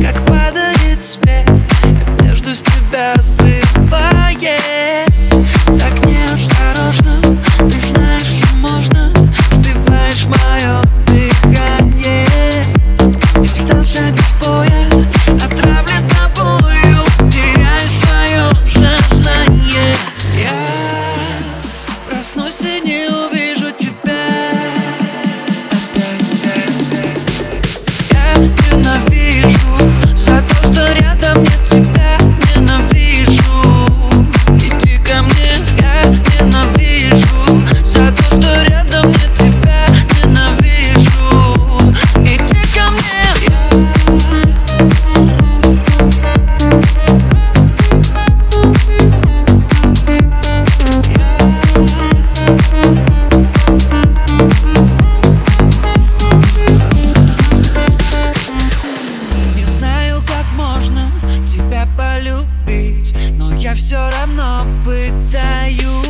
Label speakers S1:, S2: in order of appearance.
S1: как все равно пытаюсь